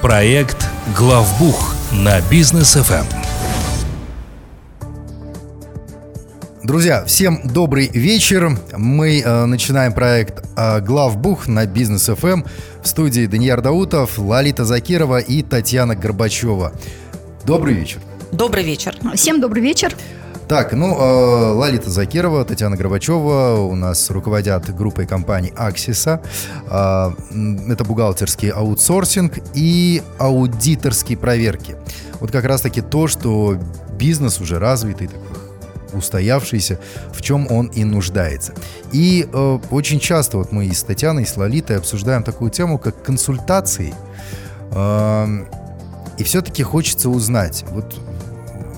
Проект «Главбух» на бизнес ФМ. Друзья, всем добрый вечер. Мы э, начинаем проект э, «Главбух» на Бизнес ФМ. В студии Данияр Даутов, Лалита Закирова и Татьяна Горбачева. Добрый вечер. Добрый вечер. Всем добрый вечер. Так, ну, э, Лалита Закирова, Татьяна Горбачева у нас руководят группой компаний Аксиса. Э, это бухгалтерский аутсорсинг и аудиторские проверки. Вот как раз-таки то, что бизнес уже развитый, такой устоявшийся, в чем он и нуждается. И э, очень часто вот мы и с Татьяной, и с Лолитой обсуждаем такую тему, как консультации. Э, и все-таки хочется узнать, вот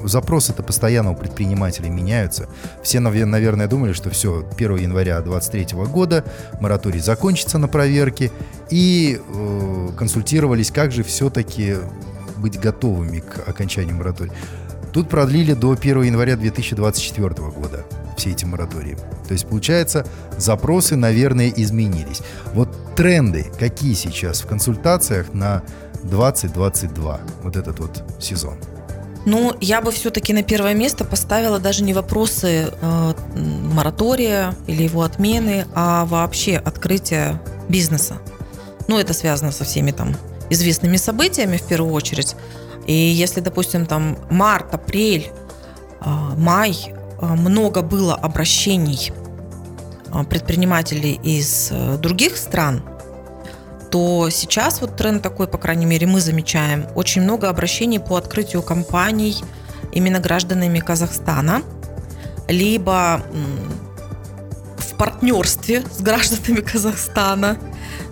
запросы-то постоянно у предпринимателей меняются. Все, наверное, думали, что все, 1 января 2023 года мораторий закончится на проверке, и э, консультировались, как же все-таки быть готовыми к окончанию моратория. Тут продлили до 1 января 2024 года все эти моратории. То есть, получается, запросы, наверное, изменились. Вот тренды какие сейчас в консультациях на 2022, вот этот вот сезон? Ну, я бы все-таки на первое место поставила даже не вопросы э, моратория или его отмены, а вообще открытие бизнеса. Ну, это связано со всеми там известными событиями в первую очередь. И если, допустим, там март, апрель, э, май, э, много было обращений э, предпринимателей из э, других стран – то сейчас вот тренд такой, по крайней мере, мы замечаем. Очень много обращений по открытию компаний именно гражданами Казахстана, либо в партнерстве с гражданами Казахстана.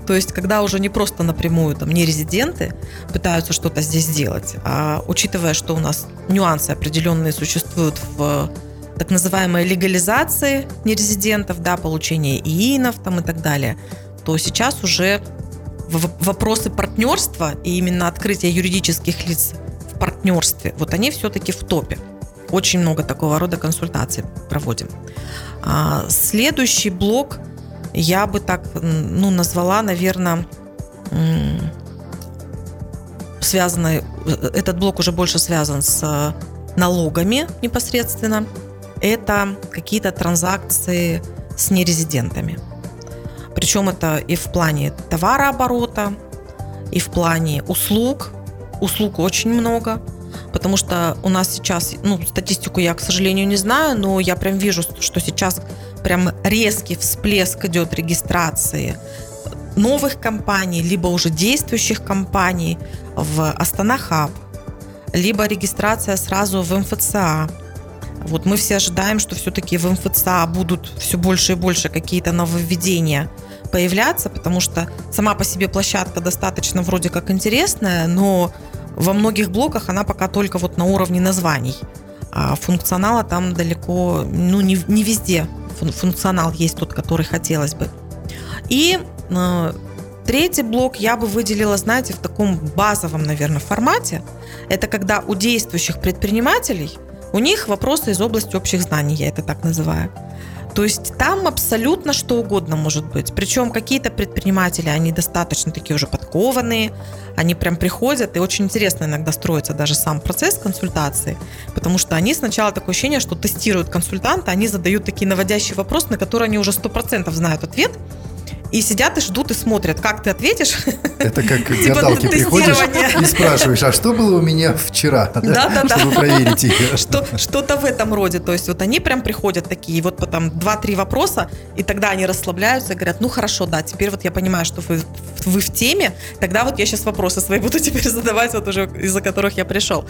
То есть, когда уже не просто напрямую там не резиденты пытаются что-то здесь сделать, а учитывая, что у нас нюансы определенные существуют в так называемой легализации нерезидентов, да, получения ИИНов там и так далее, то сейчас уже вопросы партнерства и именно открытие юридических лиц в партнерстве, вот они все-таки в топе. Очень много такого рода консультаций проводим. А, следующий блок я бы так ну, назвала, наверное, связанный, этот блок уже больше связан с налогами непосредственно. Это какие-то транзакции с нерезидентами. Причем это и в плане товарооборота, и в плане услуг. Услуг очень много. Потому что у нас сейчас, ну, статистику я, к сожалению, не знаю, но я прям вижу, что сейчас прям резкий всплеск идет регистрации новых компаний, либо уже действующих компаний в Астана Хаб, либо регистрация сразу в МФЦА. Вот мы все ожидаем, что все-таки в МФЦА будут все больше и больше какие-то нововведения – появляться, потому что сама по себе площадка достаточно вроде как интересная, но во многих блоках она пока только вот на уровне названий. А функционала там далеко, ну не, не везде функционал есть тот, который хотелось бы. И э, третий блок я бы выделила, знаете, в таком базовом, наверное, формате. Это когда у действующих предпринимателей у них вопросы из области общих знаний, я это так называю. То есть там абсолютно что угодно может быть. Причем какие-то предприниматели, они достаточно такие уже подкованные, они прям приходят, и очень интересно иногда строится даже сам процесс консультации, потому что они сначала такое ощущение, что тестируют консультанта, они задают такие наводящие вопросы, на которые они уже 100% знают ответ, и сидят и ждут и смотрят, как ты ответишь. Это как к типа гадалке приходишь и спрашиваешь, а что было у меня вчера, да, да, да, чтобы проверить ее. Что, что-то в этом роде. То есть вот они прям приходят такие, вот потом два-три вопроса, и тогда они расслабляются и говорят, ну хорошо, да, теперь вот я понимаю, что вы, вы в теме, тогда вот я сейчас вопросы свои буду теперь задавать, вот уже из-за которых я пришел.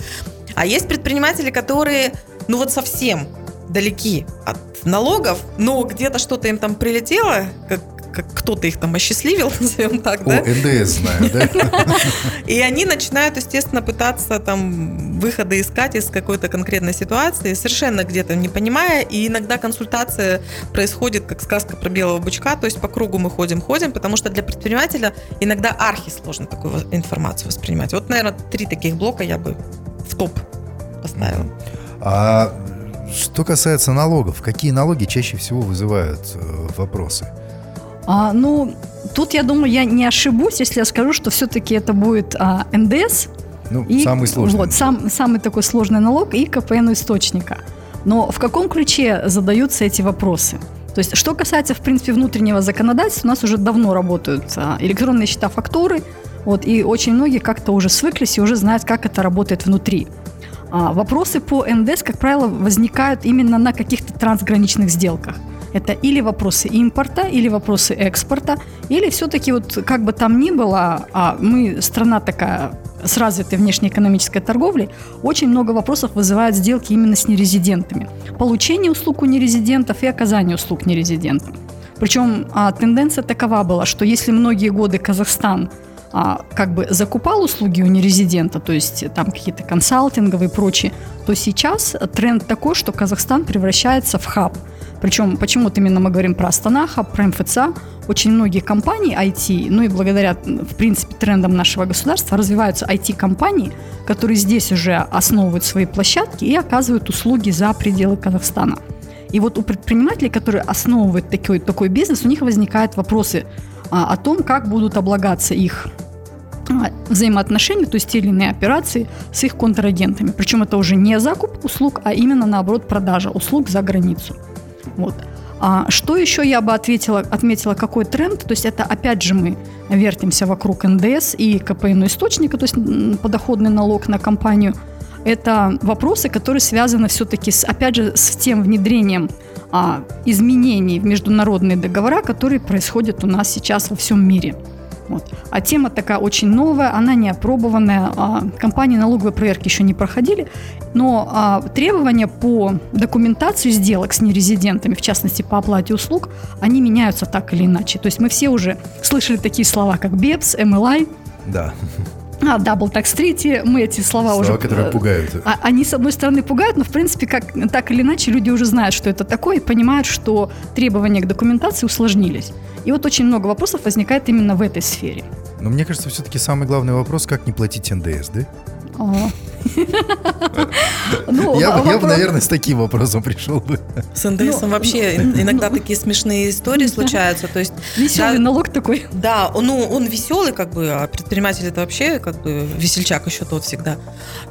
А есть предприниматели, которые, ну вот совсем далеки от налогов, но где-то что-то им там прилетело, как как кто-то их там осчастливил, назовем так, да? О, НДС знаю, да? И они начинают, естественно, пытаться там выходы искать из какой-то конкретной ситуации, совершенно где-то не понимая, и иногда консультация происходит как сказка про белого бычка, то есть по кругу мы ходим-ходим, потому что для предпринимателя иногда архи сложно такую информацию воспринимать. Вот, наверное, три таких блока я бы в топ поставила. А что касается налогов, какие налоги чаще всего вызывают э, вопросы? А, ну, тут я думаю, я не ошибусь, если я скажу, что все-таки это будет а, НДС. Ну, и, самый сложный. Вот, сам, самый такой сложный налог и КПН источника. Но в каком ключе задаются эти вопросы? То есть, что касается, в принципе, внутреннего законодательства, у нас уже давно работают а, электронные счета фактуры, вот, и очень многие как-то уже свыклись и уже знают, как это работает внутри. А, вопросы по НДС, как правило, возникают именно на каких-то трансграничных сделках. Это или вопросы импорта, или вопросы экспорта, или все-таки вот как бы там ни было, а мы страна такая с развитой внешнеэкономической торговлей, очень много вопросов вызывают сделки именно с нерезидентами. Получение услуг у нерезидентов и оказание услуг нерезидентам. Причем а, тенденция такова была, что если многие годы Казахстан а, как бы закупал услуги у нерезидента, то есть там какие-то консалтинговые и прочие, то сейчас тренд такой, что Казахстан превращается в хаб. Причем почему-то именно мы говорим про Астана хаб, про МФЦ. Очень многие компании IT, ну и благодаря, в принципе, трендам нашего государства, развиваются IT-компании, которые здесь уже основывают свои площадки и оказывают услуги за пределы Казахстана. И вот у предпринимателей, которые основывают такой, такой бизнес, у них возникают вопросы а, о том, как будут облагаться их а, взаимоотношения, то есть те или иные операции с их контрагентами. Причем это уже не закуп услуг, а именно наоборот продажа услуг за границу. Вот. А что еще я бы ответила, отметила, какой тренд? То есть это опять же мы вертимся вокруг НДС и КПН источника, то есть подоходный налог на компанию. Это вопросы, которые связаны все-таки, с, опять же, с тем внедрением а, изменений в международные договора, которые происходят у нас сейчас во всем мире. Вот. А тема такая очень новая, она не опробованная. А, компании налоговой проверки еще не проходили, но а, требования по документации сделок с нерезидентами, в частности по оплате услуг, они меняются так или иначе. То есть мы все уже слышали такие слова, как BEPS, MLI. Да. А, Double Tax Treaty, мы эти слова, слова уже... которые пугают. А, они, с одной стороны, пугают, но, в принципе, как, так или иначе, люди уже знают, что это такое, и понимают, что требования к документации усложнились. И вот очень много вопросов возникает именно в этой сфере. Но мне кажется, все-таки самый главный вопрос, как не платить НДС, да? Ну, я, бы, наверное, с таким вопросом пришел бы. С НДСом ну, вообще ну, иногда такие смешные истории случаются. То есть, веселый налог такой. Да, ну он веселый, как бы, а предприниматель это вообще как бы весельчак еще тот всегда.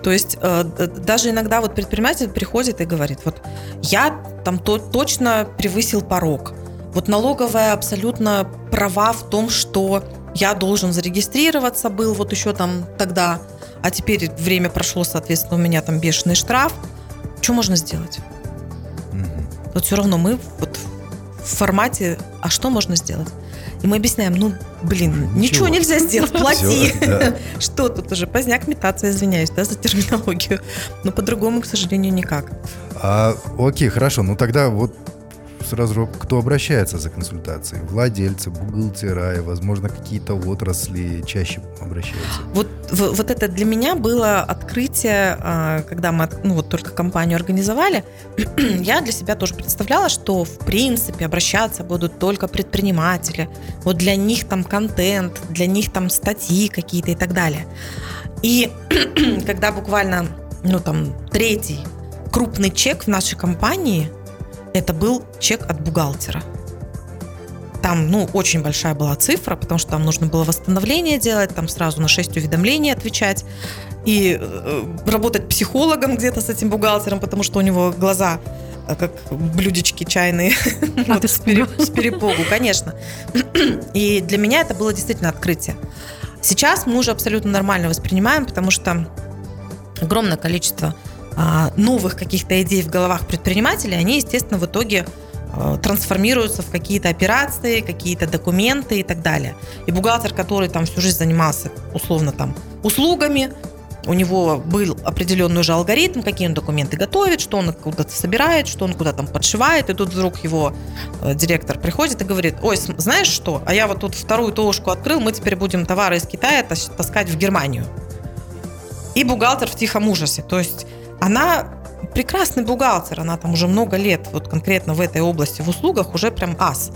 То есть э, даже иногда вот предприниматель приходит и говорит, вот я там то, точно превысил порог. Вот налоговая абсолютно права в том, что я должен зарегистрироваться был вот еще там тогда, а теперь время прошло, соответственно, у меня там бешеный штраф. Что можно сделать? Угу. Вот все равно мы вот в формате, а что можно сделать? И мы объясняем, ну, блин, ничего, ничего нельзя сделать, плати. Что тут уже? Поздняк метаться, извиняюсь, да, за терминологию. Но по-другому, к сожалению, никак. А, окей, хорошо. Ну тогда вот сразу кто обращается за консультацией? Владельцы, бухгалтера и, возможно, какие-то отрасли чаще обращаются? Вот, вот это для меня было открытие, а, когда мы ну, вот только компанию организовали. Я для себя тоже представляла, что в принципе обращаться будут только предприниматели. Вот для них там контент, для них там статьи какие-то и так далее. И когда буквально, ну там, третий крупный чек в нашей компании это был чек от бухгалтера. Там, ну, очень большая была цифра, потому что там нужно было восстановление делать, там сразу на 6 уведомлений отвечать и э, работать психологом где-то с этим бухгалтером, потому что у него глаза э, как блюдечки чайные. А вот, ты с, пере, с перепугу, конечно. И для меня это было действительно открытие. Сейчас мы уже абсолютно нормально воспринимаем, потому что огромное количество новых каких-то идей в головах предпринимателей, они, естественно, в итоге а, трансформируются в какие-то операции, какие-то документы и так далее. И бухгалтер, который там всю жизнь занимался условно там услугами, у него был определенный уже алгоритм, какие он документы готовит, что он куда-то собирает, что он куда там подшивает, и тут вдруг его э, директор приходит и говорит, ой, знаешь что, а я вот тут вторую толушку открыл, мы теперь будем товары из Китая таскать в Германию. И бухгалтер в тихом ужасе. То есть она прекрасный бухгалтер, она там уже много лет вот конкретно в этой области в услугах уже прям ас.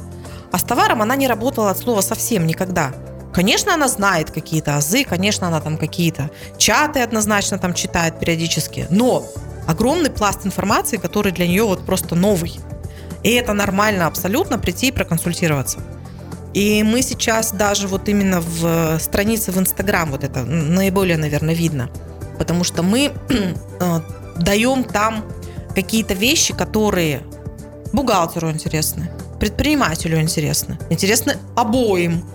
А с товаром она не работала от слова совсем никогда. Конечно, она знает какие-то азы, конечно, она там какие-то чаты однозначно там читает периодически, но огромный пласт информации, который для нее вот просто новый. И это нормально абсолютно прийти и проконсультироваться. И мы сейчас даже вот именно в странице в Инстаграм, вот это наиболее, наверное, видно, потому что мы э, даем там какие-то вещи, которые бухгалтеру интересны, предпринимателю интересны, интересны обоим.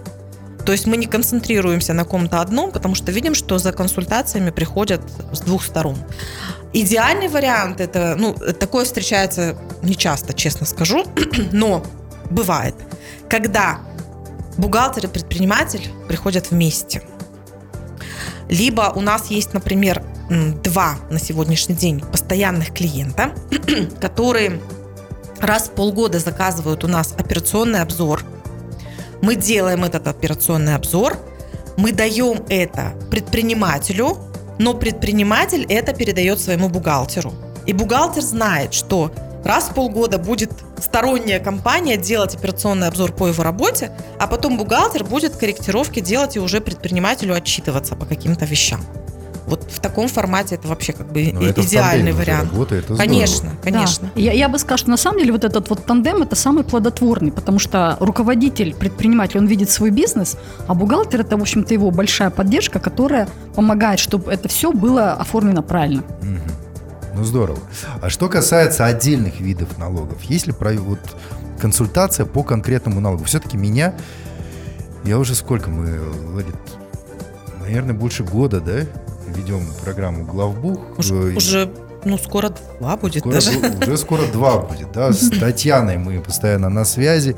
То есть мы не концентрируемся на ком-то одном, потому что видим, что за консультациями приходят с двух сторон. Идеальный вариант это, ну, такое встречается не часто, честно скажу, но бывает, когда бухгалтер и предприниматель приходят вместе. Либо у нас есть, например, два на сегодняшний день постоянных клиента, которые раз в полгода заказывают у нас операционный обзор. Мы делаем этот операционный обзор, мы даем это предпринимателю, но предприниматель это передает своему бухгалтеру. И бухгалтер знает, что раз в полгода будет сторонняя компания делать операционный обзор по его работе, а потом бухгалтер будет корректировки делать и уже предпринимателю отчитываться по каким-то вещам. Вот в таком формате это вообще как бы Но ну, идеальный вариант. Работает, это конечно, конечно. Да. Я, я бы сказала, что на самом деле вот этот вот тандем это самый плодотворный, потому что руководитель, предприниматель, он видит свой бизнес, а бухгалтер это, в общем-то, его большая поддержка, которая помогает, чтобы это все было оформлено правильно. Угу. Ну здорово. А что касается отдельных видов налогов, есть ли вот консультация по конкретному налогу? Все-таки меня, я уже сколько мы, Ларит, наверное, больше года, да, ведем программу Главбух. Уже, уже ну, скоро два будет скоро, даже. Уже скоро два будет, да. С Татьяной мы постоянно на связи,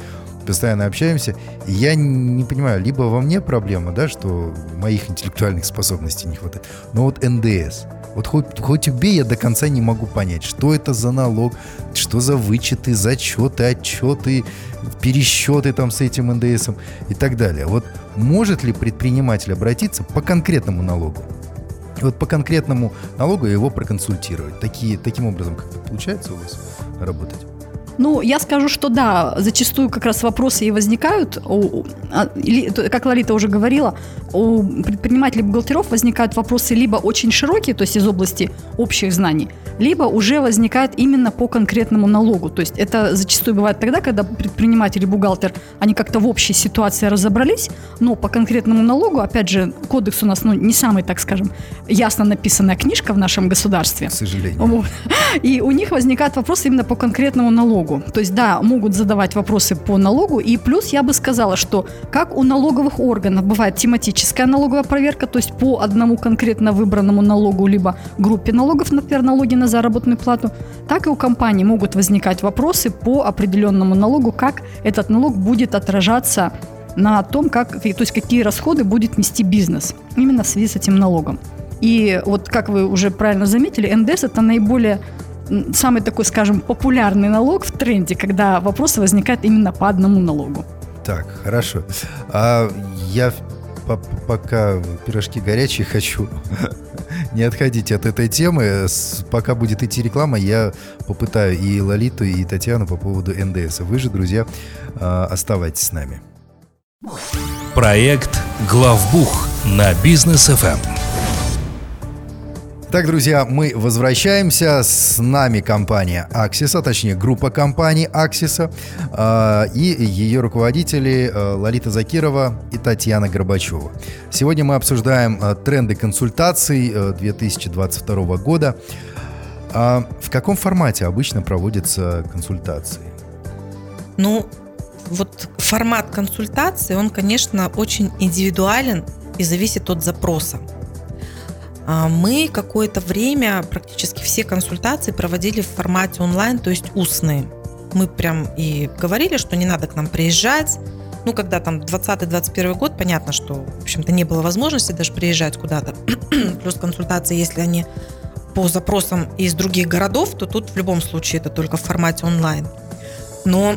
постоянно общаемся. И я не понимаю, либо во мне проблема, да, что моих интеллектуальных способностей не хватает, но вот НДС – вот хоть, хоть убей, я до конца не могу понять, что это за налог, что за вычеты, зачеты, отчеты, пересчеты там с этим НДСом и так далее. Вот может ли предприниматель обратиться по конкретному налогу? вот по конкретному налогу его проконсультировать. Такие, таким образом как-то получается у вас работать? Ну, я скажу, что да, зачастую как раз вопросы и возникают, у, а, как Ларита уже говорила, у предпринимателей бухгалтеров возникают вопросы либо очень широкие, то есть из области общих знаний, либо уже возникают именно по конкретному налогу. То есть это зачастую бывает тогда, когда предприниматель и бухгалтер, они как-то в общей ситуации разобрались, но по конкретному налогу, опять же, кодекс у нас ну, не самый, так скажем, ясно написанная книжка в нашем государстве. К сожалению. И у них возникают вопросы именно по конкретному налогу налогу. То есть, да, могут задавать вопросы по налогу. И плюс я бы сказала, что как у налоговых органов бывает тематическая налоговая проверка, то есть по одному конкретно выбранному налогу, либо группе налогов, например, налоги на заработную плату, так и у компаний могут возникать вопросы по определенному налогу, как этот налог будет отражаться на том, как, то есть какие расходы будет нести бизнес именно в связи с этим налогом. И вот, как вы уже правильно заметили, НДС – это наиболее самый такой, скажем, популярный налог в тренде, когда вопросы возникают именно по одному налогу. Так, хорошо. А я пока пирожки горячие хочу не отходить от этой темы. Пока будет идти реклама, я попытаю и Лолиту, и Татьяну по поводу НДС. Вы же, друзья, а, оставайтесь с нами. Проект «Главбух» на бизнес FM. Так, друзья, мы возвращаемся. С нами компания Аксиса, точнее группа компаний Аксиса э, и ее руководители э, Лолита Закирова и Татьяна Горбачева. Сегодня мы обсуждаем э, тренды консультаций э, 2022 года. А в каком формате обычно проводятся консультации? Ну, вот формат консультации, он, конечно, очень индивидуален и зависит от запроса. А мы какое-то время практически все консультации проводили в формате онлайн, то есть устные. Мы прям и говорили, что не надо к нам приезжать. Ну, когда там 20-21 год, понятно, что, в общем-то, не было возможности даже приезжать куда-то. Плюс консультации, если они по запросам из других городов, то тут в любом случае это только в формате онлайн. Но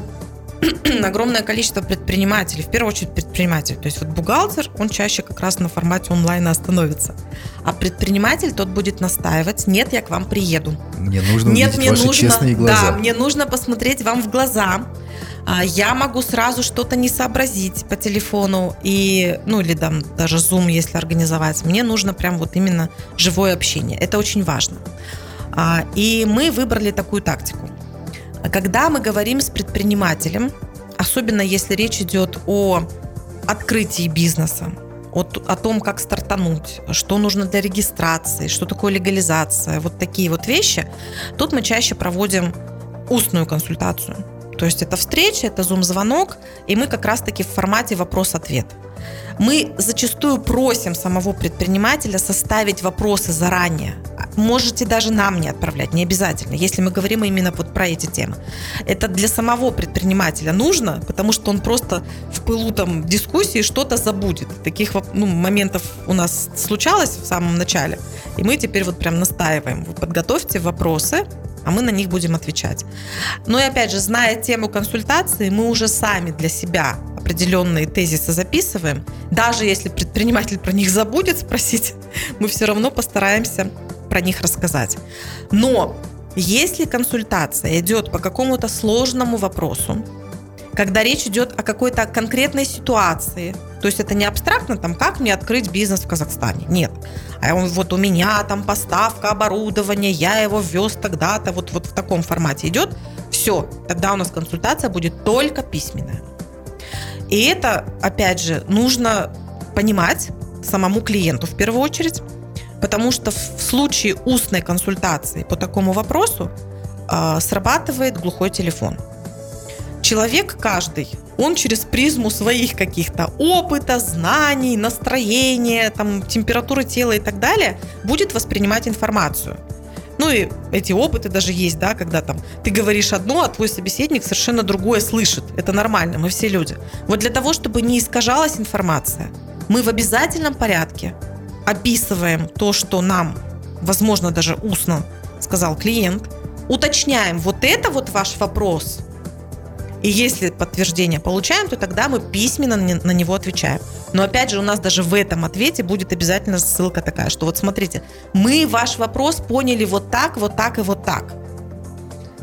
огромное количество предпринимателей, в первую очередь предприниматель. То есть вот бухгалтер, он чаще как раз на формате онлайна остановится. А предприниматель тот будет настаивать, нет, я к вам приеду. Мне нужно нет, мне ваши нужно, честные глаза. Да, мне нужно посмотреть вам в глаза. А, я могу сразу что-то не сообразить по телефону и, ну или там даже Zoom, если организовать. Мне нужно прям вот именно живое общение. Это очень важно. А, и мы выбрали такую тактику. Когда мы говорим с предпринимателем, особенно если речь идет о открытии бизнеса, о, о том, как стартануть, что нужно для регистрации, что такое легализация, вот такие вот вещи, тут мы чаще проводим устную консультацию. То есть это встреча, это зум-звонок, и мы как раз-таки в формате вопрос-ответ. Мы зачастую просим самого предпринимателя составить вопросы заранее. Можете даже нам не отправлять, не обязательно, если мы говорим именно вот про эти темы. Это для самого предпринимателя нужно, потому что он просто в пылу там дискуссии что-то забудет. Таких ну, моментов у нас случалось в самом начале, и мы теперь вот прям настаиваем. Вы подготовьте вопросы, а мы на них будем отвечать. Но и опять же, зная тему консультации, мы уже сами для себя определенные тезисы записываем. Даже если предприниматель про них забудет спросить, мы все равно постараемся про них рассказать. Но если консультация идет по какому-то сложному вопросу, когда речь идет о какой-то конкретной ситуации, то есть это не абстрактно, там, как мне открыть бизнес в Казахстане. Нет. А вот у меня там поставка оборудования, я его ввез тогда-то, вот, вот в таком формате идет. Все, тогда у нас консультация будет только письменная. И это, опять же, нужно понимать самому клиенту в первую очередь, потому что в случае устной консультации по такому вопросу э, срабатывает глухой телефон – человек каждый, он через призму своих каких-то опыта, знаний, настроения, там, температуры тела и так далее будет воспринимать информацию. Ну и эти опыты даже есть, да, когда там ты говоришь одно, а твой собеседник совершенно другое слышит. Это нормально, мы все люди. Вот для того, чтобы не искажалась информация, мы в обязательном порядке описываем то, что нам, возможно, даже устно сказал клиент, уточняем вот это вот ваш вопрос – и если подтверждение получаем, то тогда мы письменно на него отвечаем. Но опять же, у нас даже в этом ответе будет обязательно ссылка такая, что вот смотрите, мы ваш вопрос поняли вот так, вот так и вот так.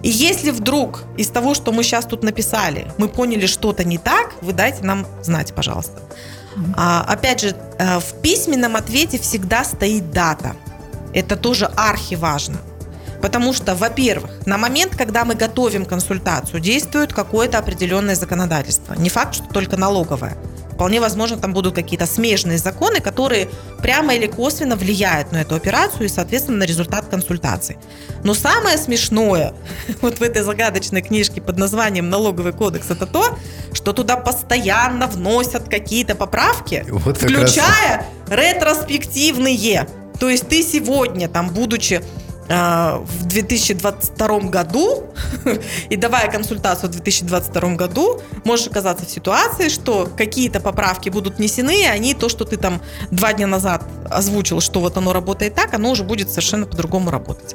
И если вдруг из того, что мы сейчас тут написали, мы поняли что-то не так, вы дайте нам знать, пожалуйста. А, опять же, э, в письменном ответе всегда стоит дата. Это тоже архиважно. Потому что, во-первых, на момент, когда мы готовим консультацию, действует какое-то определенное законодательство. Не факт, что только налоговое. Вполне возможно, там будут какие-то смежные законы, которые прямо или косвенно влияют на эту операцию и, соответственно, на результат консультации. Но самое смешное вот в этой загадочной книжке под названием «Налоговый кодекс» это то, что туда постоянно вносят какие-то поправки, вот включая раз... ретроспективные. То есть ты сегодня, там, будучи в 2022 году и давая консультацию в 2022 году, можешь оказаться в ситуации, что какие-то поправки будут внесены, и они, то, что ты там два дня назад озвучил, что вот оно работает так, оно уже будет совершенно по-другому работать.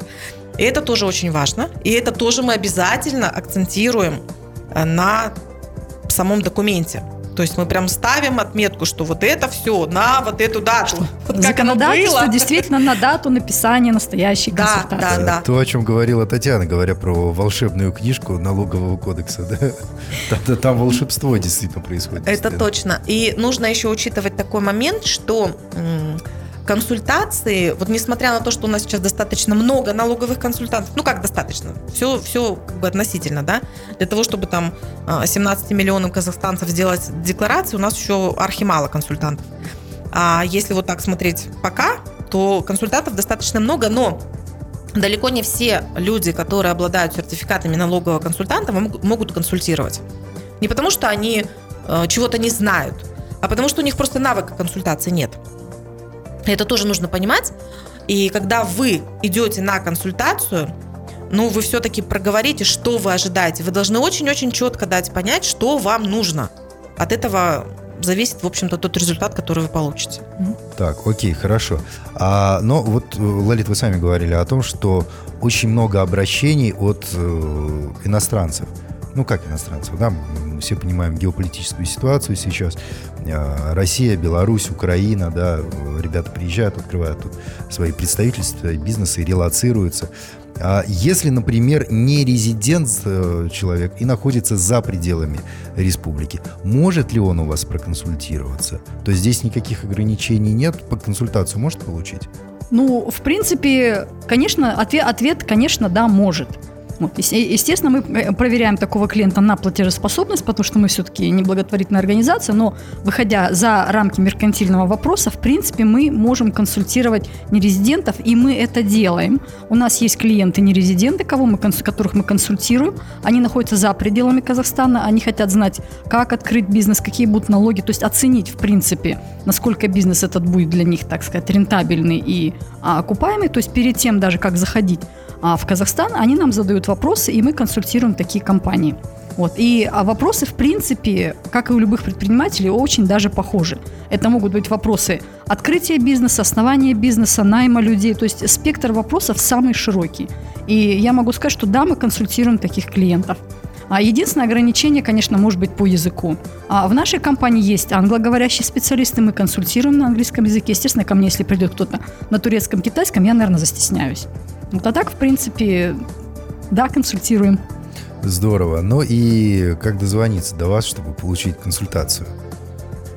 И это тоже очень важно. И это тоже мы обязательно акцентируем э, на самом документе. То есть мы прям ставим отметку, что вот это все на вот эту дату. Вот Законодательство действительно на дату написания настоящей да, консультации. Да, да. То, о чем говорила Татьяна, говоря про волшебную книжку налогового кодекса. Да? Там, там волшебство действительно происходит. Это точно. И нужно еще учитывать такой момент, что консультации, вот несмотря на то, что у нас сейчас достаточно много налоговых консультантов, ну как достаточно, все, все как бы относительно, да, для того, чтобы там 17 а, миллионам казахстанцев сделать декларацию, у нас еще архимало консультантов. А если вот так смотреть пока, то консультантов достаточно много, но далеко не все люди, которые обладают сертификатами налогового консультанта, могут консультировать. Не потому, что они э, чего-то не знают, а потому что у них просто навыка консультации нет. Это тоже нужно понимать. И когда вы идете на консультацию, ну, вы все-таки проговорите, что вы ожидаете. Вы должны очень-очень четко дать понять, что вам нужно. От этого зависит, в общем-то, тот результат, который вы получите. Так, окей, хорошо. А, но вот, э, Лалит, вы сами говорили о том, что очень много обращений от э, иностранцев ну как иностранцев, да, мы все понимаем геополитическую ситуацию сейчас. А, Россия, Беларусь, Украина, да, ребята приезжают, открывают тут свои представительства, бизнесы, релацируются. А если, например, не резидент э, человек и находится за пределами республики, может ли он у вас проконсультироваться? То есть здесь никаких ограничений нет, по консультацию может получить? Ну, в принципе, конечно, ответ, ответ, конечно, да, может. Вот. Естественно, мы э, проверяем такого клиента на платежеспособность, потому что мы все-таки не благотворительная организация, но выходя за рамки меркантильного вопроса, в принципе, мы можем консультировать нерезидентов, и мы это делаем. У нас есть клиенты нерезиденты, кого мы, которых мы консультируем. Они находятся за пределами Казахстана, они хотят знать, как открыть бизнес, какие будут налоги, то есть оценить, в принципе, насколько бизнес этот будет для них, так сказать, рентабельный и а, окупаемый. То есть перед тем даже, как заходить в Казахстан, они нам задают вопросы, и мы консультируем такие компании. Вот. И а вопросы, в принципе, как и у любых предпринимателей, очень даже похожи. Это могут быть вопросы открытия бизнеса, основания бизнеса, найма людей. То есть спектр вопросов самый широкий. И я могу сказать, что да, мы консультируем таких клиентов. А единственное ограничение, конечно, может быть по языку. А в нашей компании есть англоговорящие специалисты, мы консультируем на английском языке. Естественно, ко мне, если придет кто-то на турецком, китайском, я, наверное, застесняюсь. Вот, а так, в принципе, да, консультируем. Здорово. Ну и как дозвониться до вас, чтобы получить консультацию?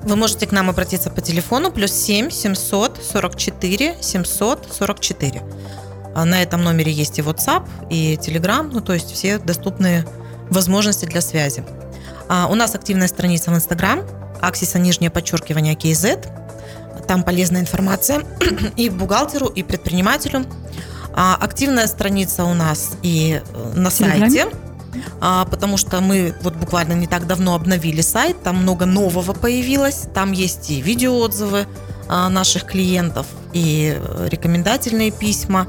Вы можете к нам обратиться по телефону плюс 7 744 744. На этом номере есть и WhatsApp, и Telegram, ну то есть все доступные возможности для связи. А, у нас активная страница в Instagram, Аксиса нижнее подчеркивание KZ. Там полезная информация и бухгалтеру, и предпринимателю. А, активная страница у нас и э, на сайте. А, потому что мы вот буквально не так давно обновили сайт, там много нового появилось, там есть и видеоотзывы наших клиентов, и э, рекомендательные письма,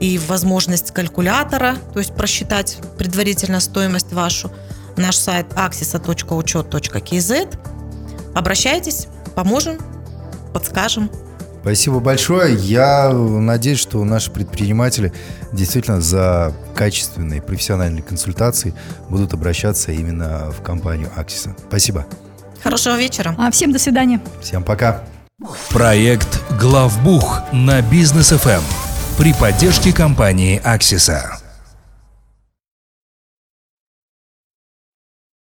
и возможность калькулятора, то есть просчитать предварительно стоимость вашу. Наш сайт axisa.учет.kz. Обращайтесь, поможем, подскажем. Спасибо большое. Я надеюсь, что наши предприниматели действительно за качественные профессиональные консультации будут обращаться именно в компанию Аксиса. Спасибо. Хорошего вечера. А всем до свидания. Всем пока. Проект «Главбух» на бизнес ФМ при поддержке компании «Аксиса».